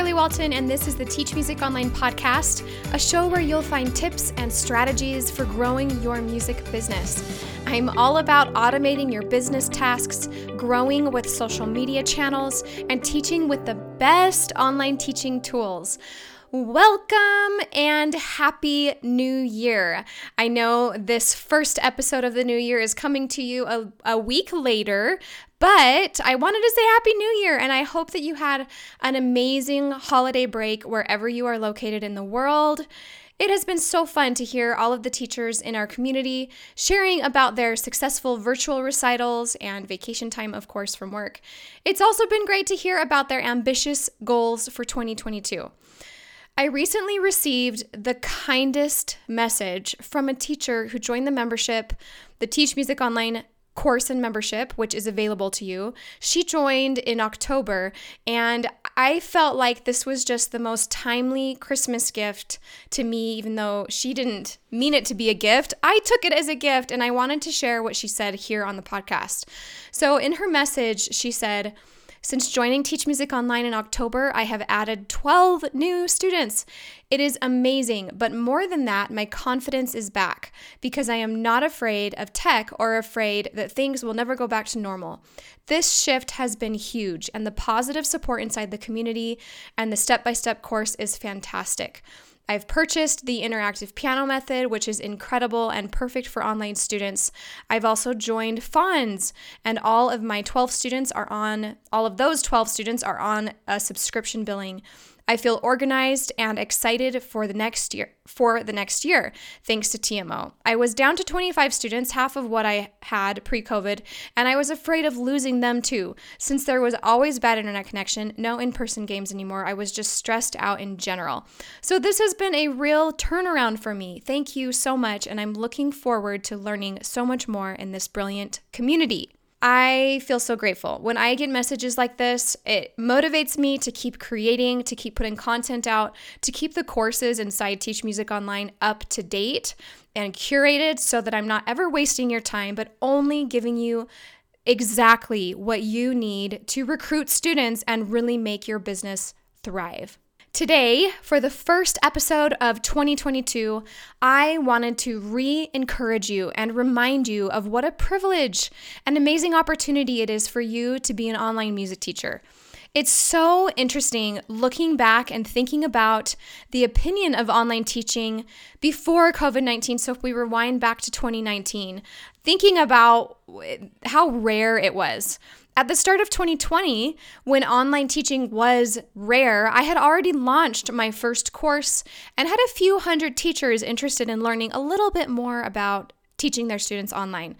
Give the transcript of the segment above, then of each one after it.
Carly Walton, and this is the Teach Music Online podcast, a show where you'll find tips and strategies for growing your music business. I'm all about automating your business tasks, growing with social media channels, and teaching with the best online teaching tools. Welcome and happy new year. I know this first episode of the new year is coming to you a, a week later, but I wanted to say Happy New Year, and I hope that you had an amazing holiday break wherever you are located in the world. It has been so fun to hear all of the teachers in our community sharing about their successful virtual recitals and vacation time, of course, from work. It's also been great to hear about their ambitious goals for 2022. I recently received the kindest message from a teacher who joined the membership, the Teach Music Online course and membership, which is available to you. She joined in October, and I felt like this was just the most timely Christmas gift to me, even though she didn't mean it to be a gift. I took it as a gift, and I wanted to share what she said here on the podcast. So, in her message, she said, since joining Teach Music Online in October, I have added 12 new students. It is amazing, but more than that, my confidence is back because I am not afraid of tech or afraid that things will never go back to normal. This shift has been huge, and the positive support inside the community and the step by step course is fantastic. I've purchased the interactive piano method, which is incredible and perfect for online students. I've also joined Fons, and all of my 12 students are on, all of those 12 students are on a subscription billing. I feel organized and excited for the next year for the next year thanks to TMO. I was down to 25 students, half of what I had pre-COVID, and I was afraid of losing them too. Since there was always bad internet connection, no in-person games anymore, I was just stressed out in general. So this has been a real turnaround for me. Thank you so much and I'm looking forward to learning so much more in this brilliant community. I feel so grateful. When I get messages like this, it motivates me to keep creating, to keep putting content out, to keep the courses inside Teach Music Online up to date and curated so that I'm not ever wasting your time, but only giving you exactly what you need to recruit students and really make your business thrive. Today, for the first episode of 2022, I wanted to re encourage you and remind you of what a privilege and amazing opportunity it is for you to be an online music teacher. It's so interesting looking back and thinking about the opinion of online teaching before COVID 19. So, if we rewind back to 2019, thinking about how rare it was at the start of 2020, when online teaching was rare, I had already launched my first course and had a few hundred teachers interested in learning a little bit more about teaching their students online.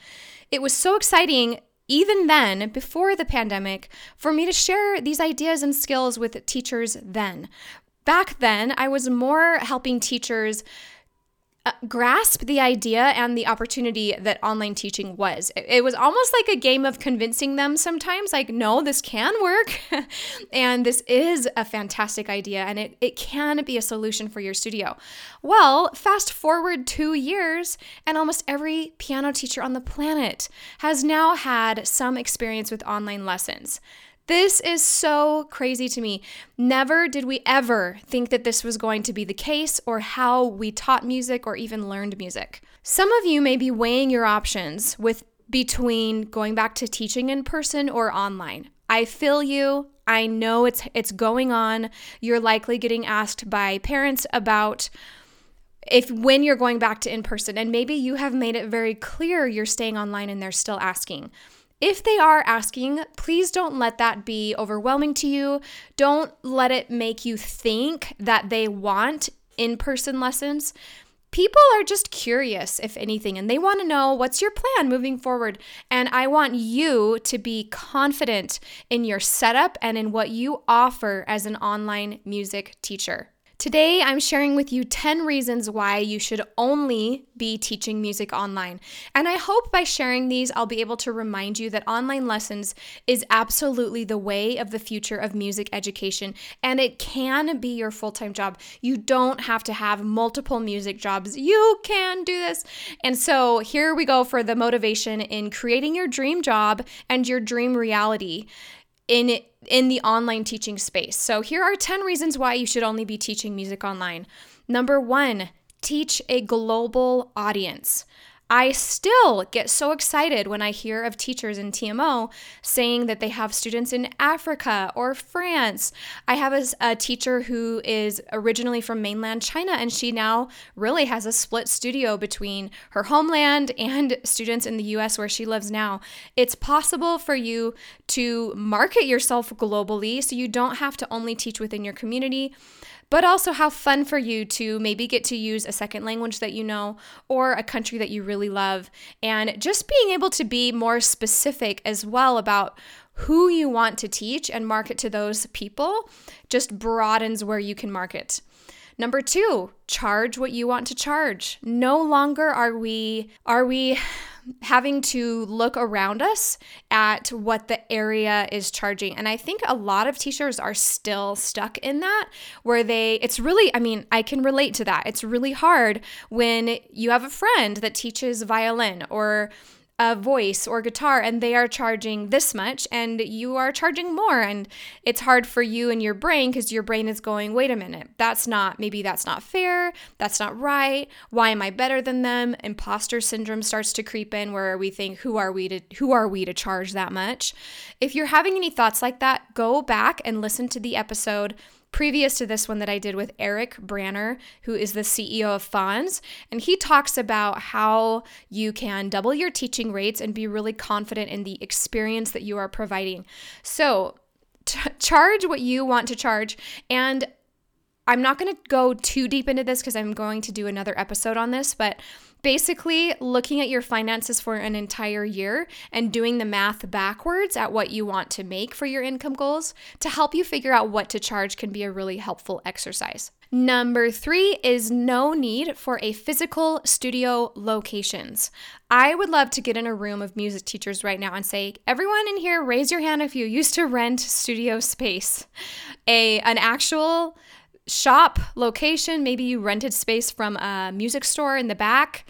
It was so exciting even then, before the pandemic, for me to share these ideas and skills with teachers then. Back then, I was more helping teachers uh, grasp the idea and the opportunity that online teaching was. It, it was almost like a game of convincing them sometimes, like, no, this can work. and this is a fantastic idea and it, it can be a solution for your studio. Well, fast forward two years, and almost every piano teacher on the planet has now had some experience with online lessons. This is so crazy to me. Never did we ever think that this was going to be the case or how we taught music or even learned music. Some of you may be weighing your options with between going back to teaching in person or online. I feel you. I know it's it's going on. You're likely getting asked by parents about if when you're going back to in person and maybe you have made it very clear you're staying online and they're still asking. If they are asking, please don't let that be overwhelming to you. Don't let it make you think that they want in person lessons. People are just curious, if anything, and they want to know what's your plan moving forward. And I want you to be confident in your setup and in what you offer as an online music teacher. Today, I'm sharing with you 10 reasons why you should only be teaching music online. And I hope by sharing these, I'll be able to remind you that online lessons is absolutely the way of the future of music education. And it can be your full time job. You don't have to have multiple music jobs. You can do this. And so here we go for the motivation in creating your dream job and your dream reality in in the online teaching space. So, here are 10 reasons why you should only be teaching music online. Number one, teach a global audience. I still get so excited when I hear of teachers in TMO saying that they have students in Africa or France. I have a, a, teacher who is originally from mainland China, and she now really has a split studio between her homeland and students in the US where she lives now. It's possible for you to market yourself globally so you don't have to only teach within your community but also how fun for you to maybe get to use a second language that you know or a country that you really love. And just being able to be more specific as well about who you want to teach and market to those people just broadens where you can market. Number 2, charge what you want to charge. No longer are we are we having to look around us at what the area is charging. And I think a lot of teachers are still stuck in that where they, it's really, I mean, I can relate to that. It's really hard when you have a friend that teaches violin or a voice or guitar and they are charging this much and you are charging more and it's hard for you and your brain because your brain is going wait a minute that's not maybe that's not fair that's not right why am i better than them? Imposter syndrome starts to creep in where we think who are we to who are we to charge that much? If you're having any thoughts like that go back and listen to the episode previous to this one that I did with Eric Branner, who is the CEO of Fons. And he talks about how you can double your teaching rates and be really confident in the experience that you are providing. So, t- charge what you want to charge. And I'm not going to go too deep into this because I'm going to do another episode on this, but basically looking at your finances for an entire year and doing the math backwards at what you want to make for your income goals to help you figure out what to charge can be a really helpful exercise. Number three is no need for a physical studio locations. I would love to get in a room of music teachers right now and say, everyone in here, raise your hand if you used to rent studio space. A an actual shop location. Maybe you rented space from a music store in the back.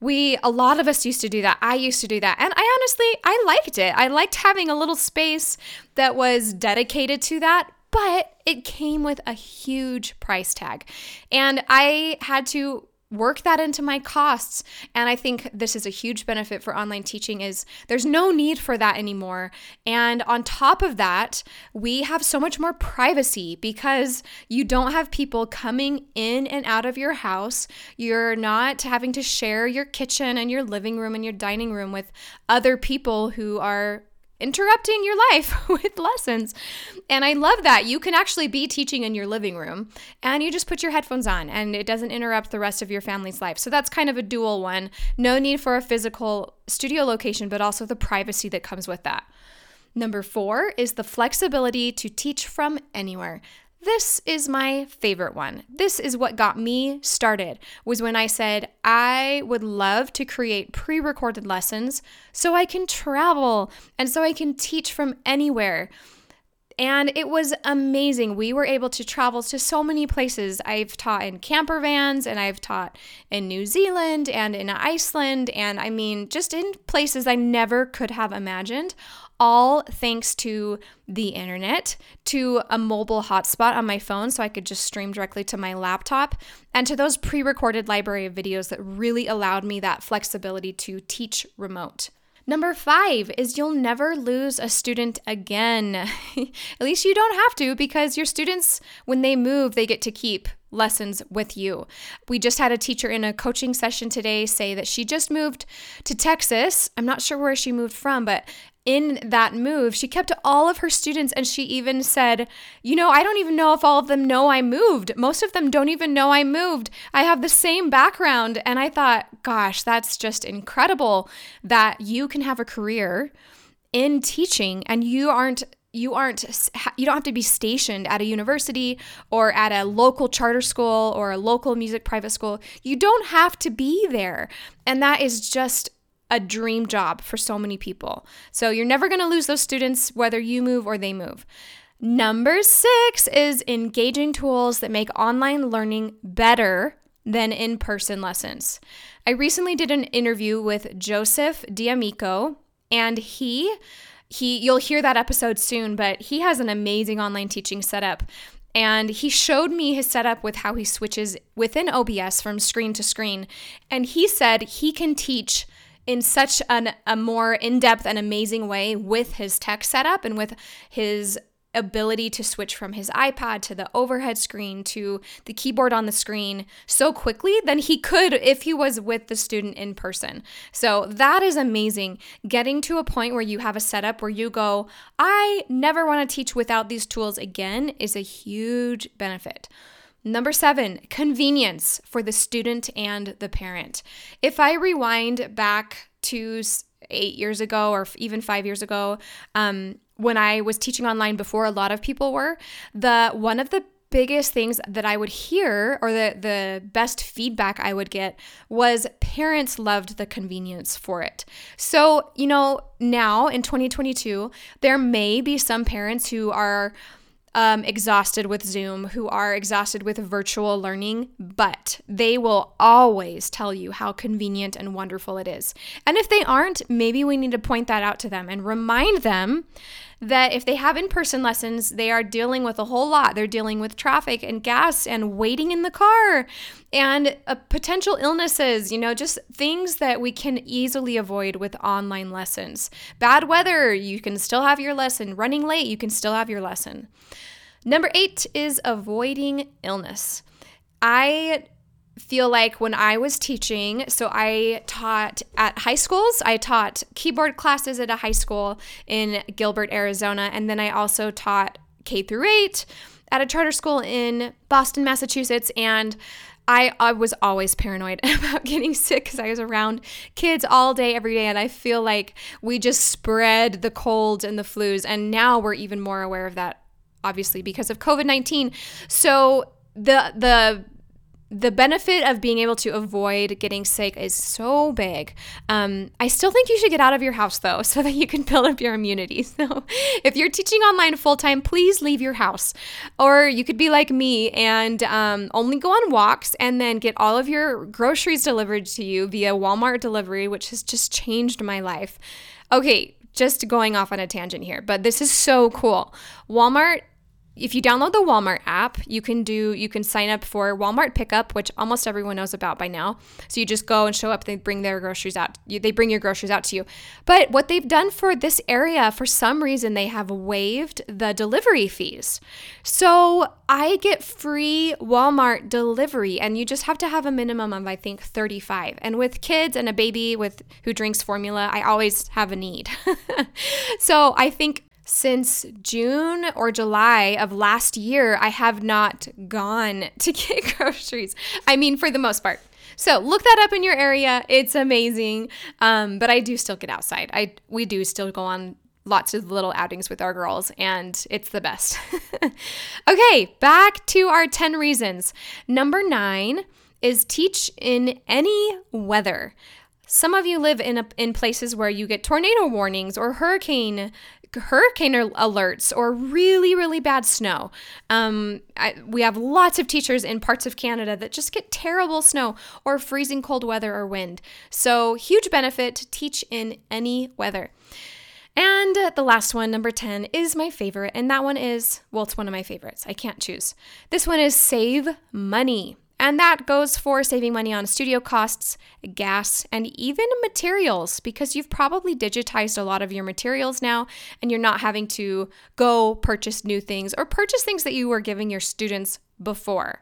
We, a lot of us used to do that. I used to do that. And I honestly, I liked it. I liked having a little space that was dedicated to that, but it came with a huge price tag. And I had to work that into my costs. And i think this is a huge benefit for online teaching is there's no need for that anymore. And on top of that we have so much more privacy because you don't have people coming in and out of your house. You're not having to share your kitchen and your living room and your dining room with other people who are interrupting your life with lessons. And I love that. You can actually be teaching in your living room and you just put your headphones on and it doesn't interrupt the rest of your family's life. So that's kind of a dual one. No need for a physical studio location, but also the privacy that comes with that. Number four is the flexibility to teach from anywhere. This is my favorite one. This is what got me started was when I said I would love to create pre-recorded lessons so I can travel and so I can teach from anywhere. And it was amazing. We were able to travel to so many places. I've taught in camper vans and I've taught in New Zealand and in Iceland and I mean just in places I never could have imagined all thanks to the internet, to a mobile hotspot on my phone so I could just stream directly to my laptop, and to those pre recorded library of videos that really allowed me that flexibility to teach remote. Number five is you'll never lose a student again. At least you don't have to because your students, when they move, they get to keep lessons with you. We just had a teacher in a coaching session today say that she just moved to Texas. I'm not sure where she moved from, but in that move, she kept all of her students and she even said, You know, I don't even know if all of them know I moved. Most of them don't even know I moved. I have the same background. And I thought, Gosh, that's just incredible that you can have a career in teaching and you aren't you aren't you don't have to be stationed at a university or at a local charter school or a local music private school you don't have to be there and that is just a dream job for so many people. So you're never going to lose those students whether you move or they move. Number six is engaging tools that make online learning better than in person lessons. I recently did an interview with Joseph D'Amico, and he He you'll hear that episode soon, but he has an amazing online teaching setup. And he showed me his setup with how he switches within OBS from screen to screen. And he said he can teach in such an, a more in-depth and amazing way with his tech setup and with his ability to switch from his iPad to the overhead screen to the keyboard on the screen so quickly than he could if he was with the student in person. So that is amazing. Getting to a point where you have a setup where you go, I never want to teach without these tools again is a huge benefit. Number seven, convenience for the student and the parent. If I rewind back to eight years ago or even five years ago, um, when I was teaching online before a lot of people were, the one of the biggest things that I would hear or the the best feedback I would get was parents loved the convenience for it. So, you know, now in 2022, there may be some parents who are um, exhausted with Zoom, who are exhausted with virtual learning, but they will always tell you how convenient and wonderful it is. And if they aren't, maybe we need to point that out to them and remind them that if they have in person lessons, they are dealing with a whole lot. They're dealing with traffic and gas and waiting in the car and uh, potential illnesses, you know, just things that we can easily avoid with online lessons. Bad weather, you can still have your lesson. Running late, you can still have your lesson. Number eight is avoiding illness. I feel like when I was teaching, so I taught at high schools, I taught keyboard classes at a high school in Gilbert, Arizona, and then I also taught K through 8 at a charter school in Boston, Massachusetts, and I, I was always paranoid about getting sick because I was around kids all day, every day. And I feel like we just spread the colds and the flus. And now we're even more aware of that, obviously, because of COVID 19. So the, the, the benefit of being able to avoid getting sick is so big. Um, I still think you should get out of your house though, so that you can build up your immunity. So, if you're teaching online full time, please leave your house. Or you could be like me and um, only go on walks and then get all of your groceries delivered to you via Walmart delivery, which has just changed my life. Okay, just going off on a tangent here, but this is so cool. Walmart if you download the Walmart app, you can do you can sign up for Walmart pickup, which almost everyone knows about by now. So you just go and show up, they bring their groceries out. You, They bring your groceries out to you. But what they've done for this area, for some reason they have waived the delivery fees. So I get free Walmart delivery and you just have to have a minimum of I think 35. And with kids and a baby with who drinks formula, I always have a need. so I think since June or July of last year, I have not gone to get groceries. I mean, for the most part. So look that up in your area. It's amazing. Um, but I do still get outside. I we do still go on lots of little outings with our girls, and it's the best. okay, back to our 10 reasons. Number nine is teach in any weather. Some of you live in a, in places where you get tornado warnings or hurricane hurricane alerts or really, really bad snow. Um, I, we have lots of teachers in parts of Canada that just get terrible snow or freezing cold weather or wind. So, huge benefit to teach in any weather. And the last one, number 10, is my favorite. And that one is, well, it's one of my favorites. I can't choose. This one is save money. And that goes for saving money on studio costs, gas, and even materials because you've probably digitized a lot of your materials now and you're not having to go purchase new things or purchase things that you were giving your students before.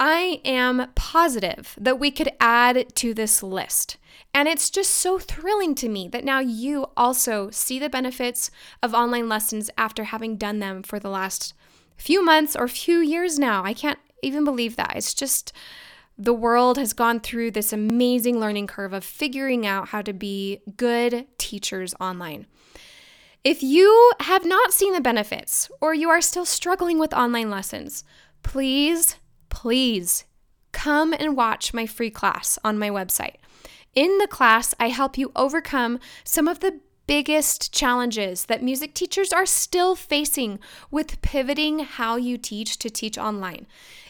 I am positive that we could add to this list. And it's just so thrilling to me that now you also see the benefits of online lessons after having done them for the last few months or few years now. I can't even believe that. It's just the world has gone through this amazing learning curve of figuring out how to be good teachers online. If you have not seen the benefits or you are still struggling with online lessons, please, please come and watch my free class on my website. In the class, I help you overcome some of the biggest challenges that music teachers are still facing with pivoting how you teach to teach online.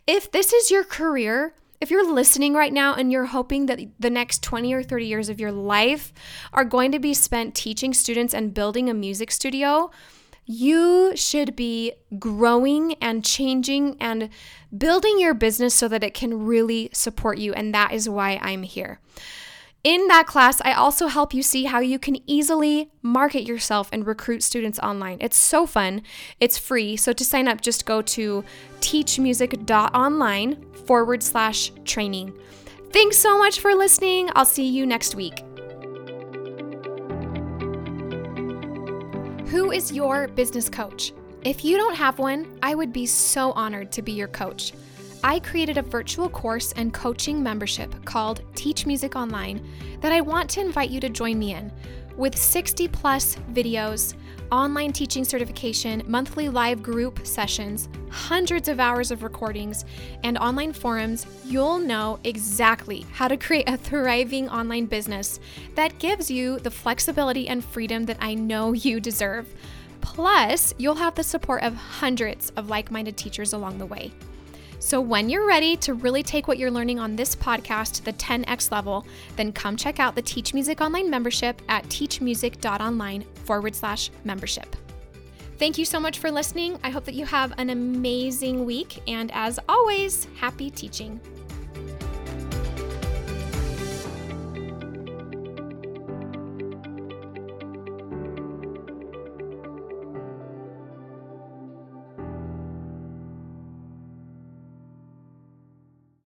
If this is your career if you're listening right now and you're hoping that the next 20 or 30 years of your life are going to be spent teaching students and building a music studio, you should be growing and changing and building your business so that it can really support you. And that is why I'm here. In that class, I also help you see how you can easily market yourself and recruit students online. It's so fun. It's free. So to sign up, just go to teachmusic.online forward slash training. Thanks so much for listening. I'll see you next week. Who is your business coach? If you don't have one, I would be so honored to be your coach. I created a virtual course and coaching membership called Teach Music Online that I want to invite you to join me in. With 60 plus videos, online teaching certification, monthly live group sessions, hundreds of hours of recordings, and online forums, you'll know exactly how to create a thriving online business that gives you the flexibility and freedom that I know you deserve. Plus, you'll have the support of hundreds of like minded teachers along the way. So, when you're ready to really take what you're learning on this podcast to the 10x level, then come check out the Teach Music Online membership at teachmusic.online forward slash membership. Thank you so much for listening. I hope that you have an amazing week. And as always, happy teaching.